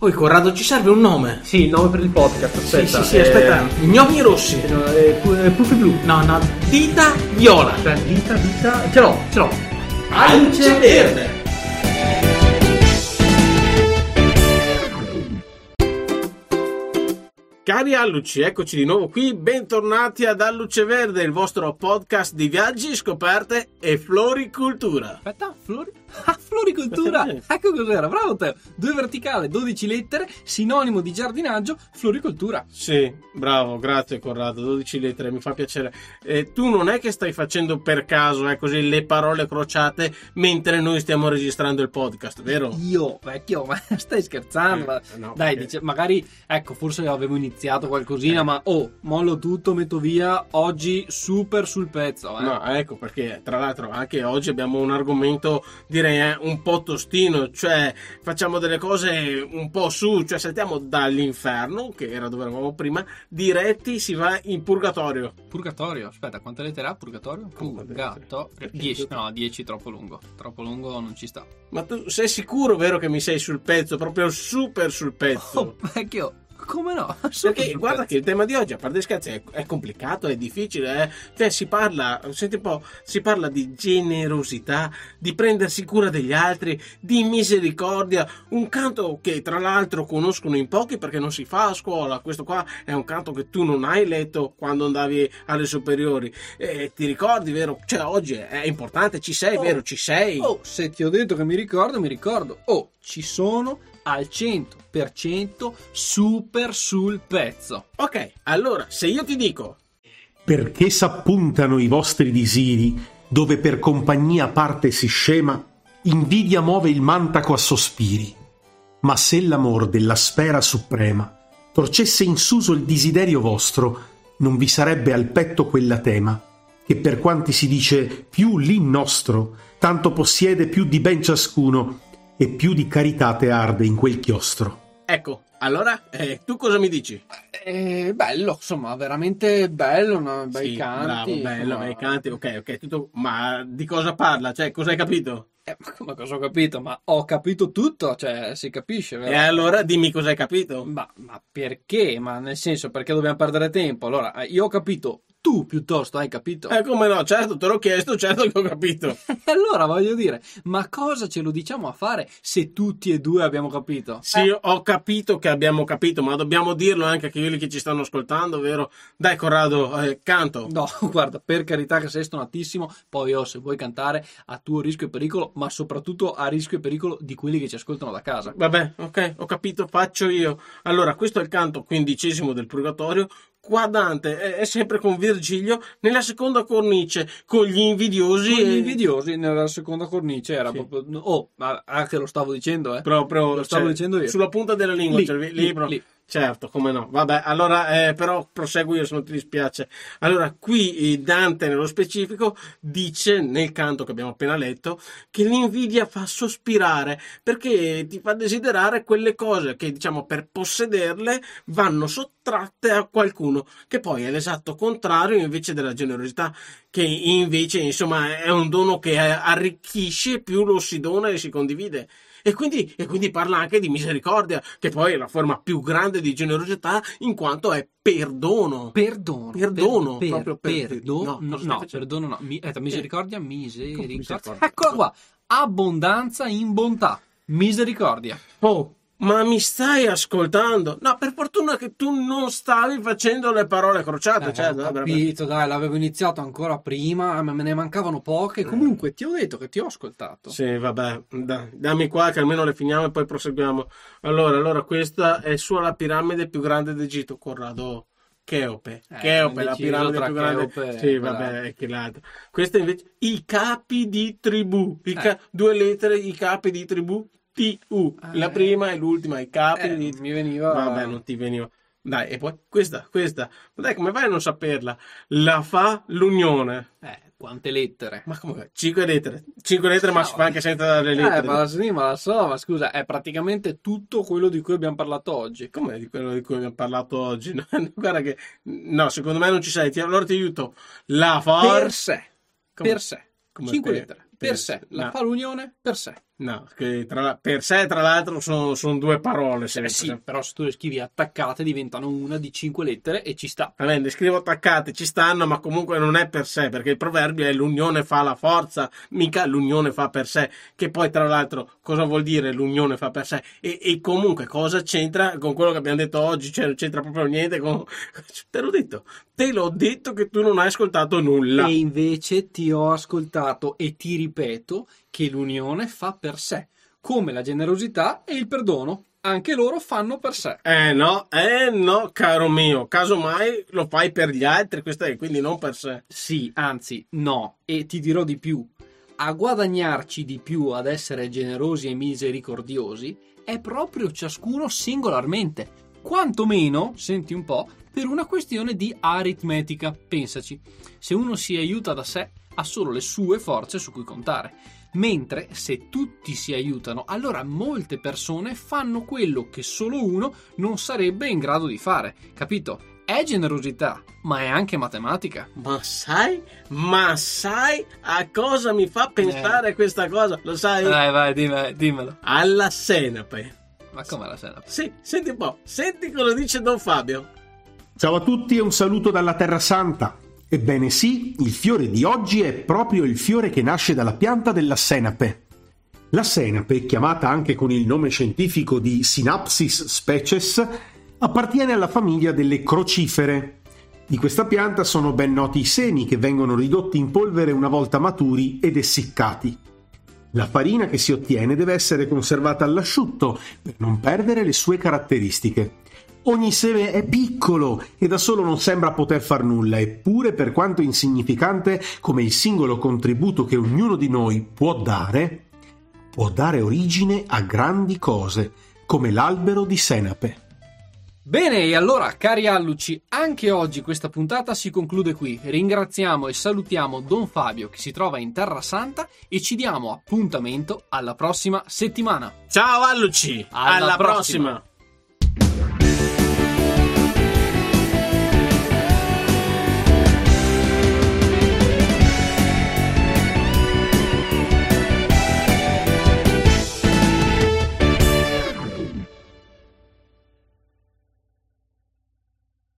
Oh, Corrado, ci serve un nome. Sì, il nome per il podcast, aspetta. sì, sì, sì, aspetta. Gnomi rossi. Eh, pu- eh, Puffi blu. No, no, dita viola. Aspetta, dita, dita. Ce l'ho, ce l'ho. Alce verde. Cari Alluci, eccoci di nuovo qui, bentornati ad Alluce Verde, il vostro podcast di viaggi, scoperte e floricultura. Aspetta, flori... Ah, floricoltura! ecco cos'era, bravo te! Due verticale, 12 lettere, sinonimo di giardinaggio, floricoltura. Sì, bravo, grazie Corrado, 12 lettere, mi fa piacere. E tu non è che stai facendo per caso, eh, così, le parole crociate mentre noi stiamo registrando il podcast, vero? Io, vecchio, ma stai scherzando? Eh, no, Dai, perché- dice, magari, ecco, forse avevo iniziato qualcosina, ma oh, mollo tutto, metto via, oggi super sul pezzo, eh. No, ecco perché tra l'altro anche oggi abbiamo un argomento direi eh, un po' tostino, cioè facciamo delle cose un po' su, cioè saltiamo dall'inferno, che era dove eravamo prima, diretti si va in purgatorio. Purgatorio, aspetta, quante lettere ha Purgatorio? Purgato. 10, no, 10 troppo lungo. Troppo lungo non ci sta. Ma tu sei sicuro, vero, che mi sei sul pezzo, proprio super sul pezzo? Oh, vecchio, come no? Perché guarda che il tema di oggi, a parte scherzi, è, è complicato, è difficile, eh? Cioè si parla, senti un po', si parla di generosità, di prendersi cura degli altri, di misericordia, un canto che tra l'altro conoscono in pochi perché non si fa a scuola, questo qua è un canto che tu non hai letto quando andavi alle superiori, e ti ricordi, vero? Cioè oggi è importante, ci sei, Oh. vero? Ci sei? Oh, se ti ho detto che mi ricordo, mi ricordo. Oh, ci sono al 100% super sul pezzo. Ok, allora, se io ti dico... Perché s'appuntano i vostri disiri, dove per compagnia parte si scema, invidia muove il mantaco a sospiri. Ma se l'amor della sfera suprema torcesse in suso il desiderio vostro, non vi sarebbe al petto quella tema, che per quanti si dice più lì nostro, tanto possiede più di ben ciascuno, e più di caritate arde in quel chiostro. Ecco, allora, eh, tu cosa mi dici? Eh, bello, insomma, veramente bello, no? bei Sì, canti. Bravo, bello, insomma. bei canti, ok, ok, tutto, ma di cosa parla? Cioè, cosa hai capito? Eh, ma come cosa ho capito? Ma ho capito tutto, cioè, si capisce, vero? E allora dimmi cosa hai capito. Ma, ma perché? Ma nel senso, perché dobbiamo perdere tempo? Allora, eh, io ho capito, tu piuttosto hai capito? Eh, come no, certo, te l'ho chiesto, certo che ho capito. E allora voglio dire, ma cosa ce lo diciamo a fare se tutti e due abbiamo capito? Sì, ho capito che abbiamo capito, ma dobbiamo dirlo anche a quelli che ci stanno ascoltando, vero? Dai, Corrado, eh, canto. No, guarda, per carità che sei stonatissimo, poi oh, se vuoi cantare a tuo rischio e pericolo, ma soprattutto a rischio e pericolo di quelli che ci ascoltano da casa. Vabbè, ok, ho capito, faccio io. Allora, questo è il canto quindicesimo del Purgatorio. Qua Dante è, è sempre con Virgilio nella seconda cornice, con gli invidiosi. Con gli invidiosi nella seconda cornice era Sì. proprio... Oh, ma anche lo stavo dicendo, eh. Proprio Lo stavo cioè, dicendo io. Sulla punta della lingua, Lì, cioè, lì, lì, lì. Certo, come no. Vabbè, allora eh, però proseguo io se non ti dispiace. Allora, qui eh, Dante nello specifico dice nel canto che abbiamo appena letto che l'invidia fa sospirare perché ti fa desiderare quelle cose che diciamo per possederle vanno sottratte a qualcuno, che poi è l'esatto contrario invece della generosità, che invece insomma è un dono che eh, arricchisce più lo si dona e si condivide. E quindi, e quindi parla anche di misericordia, che poi è la forma più grande di generosità in quanto è perdono. Perdono. Perdono, per, proprio per- perdono. no, No, no, perdono no. Mi, aspetta, misericordia, misericordia. misericordia? Eccola qua. Abbondanza in bontà. Misericordia. Oh, ma mi stai ascoltando? No, per fortuna che tu non stavi facendo le parole crociate. Eh, cioè, ho capito, dai, l'avevo iniziato ancora prima, ma me ne mancavano poche. Comunque, ti ho detto che ti ho ascoltato. Sì, vabbè, dai, dammi qua che almeno le finiamo e poi proseguiamo. Allora, allora, questa è sulla piramide più grande d'Egitto, Corrado. Cheope, Eh, Cheope, la piramide più grande. Cheope sì, vabbè, è che l'altra. Questa invece, i capi di tribù. Eh. ca- Due lettere, i capi di tribù, T-U. La Eh. prima e l'ultima, i capi Eh, di mi veniva... Vabbè, non ti veniva. Dai, e poi questa, questa. Ma dai, come fai a non saperla? La fa l'unione. Eh, quante lettere. Ma come? 5 lettere. 5 lettere, ma si fa anche senza le lettere. Eh, ma sì, ma la so, ma scusa, è praticamente tutto quello di cui abbiamo parlato oggi. Com'è di quello di cui abbiamo parlato oggi? No, guarda che... No, secondo me non ci sei. Ti- allora ti aiuto. La fa... Per sé. Come- Per sé. come Cinque per- lettere. per Per sé. sé. La No. fa l'unione per sé. No, che tra, per sé tra l'altro sono, sono due parole. Eh sì, però se tu le scrivi attaccate diventano una di cinque lettere e ci sta. Va bene, le scrivo attaccate, ci stanno, ma comunque non è per sé, perché il proverbio è l'unione fa la forza, mica l'unione fa per sé, che poi tra l'altro cosa vuol dire l'unione fa per sé? E, e comunque cosa c'entra con quello che abbiamo detto oggi? Cioè non c'entra proprio niente con... Te l'ho detto, te l'ho detto che tu non hai ascoltato nulla. E invece ti ho ascoltato e ti ripeto che l'unione fa per sé, come la generosità e il perdono. Anche loro fanno per sé. Eh no, eh no, caro mio, casomai lo fai per gli altri, questo è quindi non per sé. Sì, anzi, no. E ti dirò di più. A guadagnarci di più ad essere generosi e misericordiosi è proprio ciascuno singolarmente. Quantomeno, senti un po', per una questione di aritmetica. Pensaci, se uno si aiuta da sé, ha solo le sue forze su cui contare. Mentre se tutti si aiutano, allora molte persone fanno quello che solo uno non sarebbe in grado di fare. Capito? È generosità, ma è anche matematica. Ma sai, ma sai a cosa mi fa pensare questa cosa? Lo sai? Vai, vai, dimmi- dimmelo. Alla senape. Ma come la sera? Sì, senti un po', senti cosa dice Don Fabio. Ciao a tutti e un saluto dalla Terra Santa. Ebbene sì, il fiore di oggi è proprio il fiore che nasce dalla pianta della senape. La senape, chiamata anche con il nome scientifico di Synapsis species, appartiene alla famiglia delle crocifere. Di questa pianta sono ben noti i semi che vengono ridotti in polvere una volta maturi ed essiccati. La farina che si ottiene deve essere conservata all'asciutto per non perdere le sue caratteristiche. Ogni seme è piccolo e da solo non sembra poter far nulla, eppure per quanto insignificante come il singolo contributo che ognuno di noi può dare, può dare origine a grandi cose, come l'albero di senape. Bene, e allora, cari alluci, anche oggi questa puntata si conclude qui. Ringraziamo e salutiamo Don Fabio che si trova in Terra Santa e ci diamo appuntamento alla prossima settimana. Ciao Alluci, Alla alla, prossima. prossima.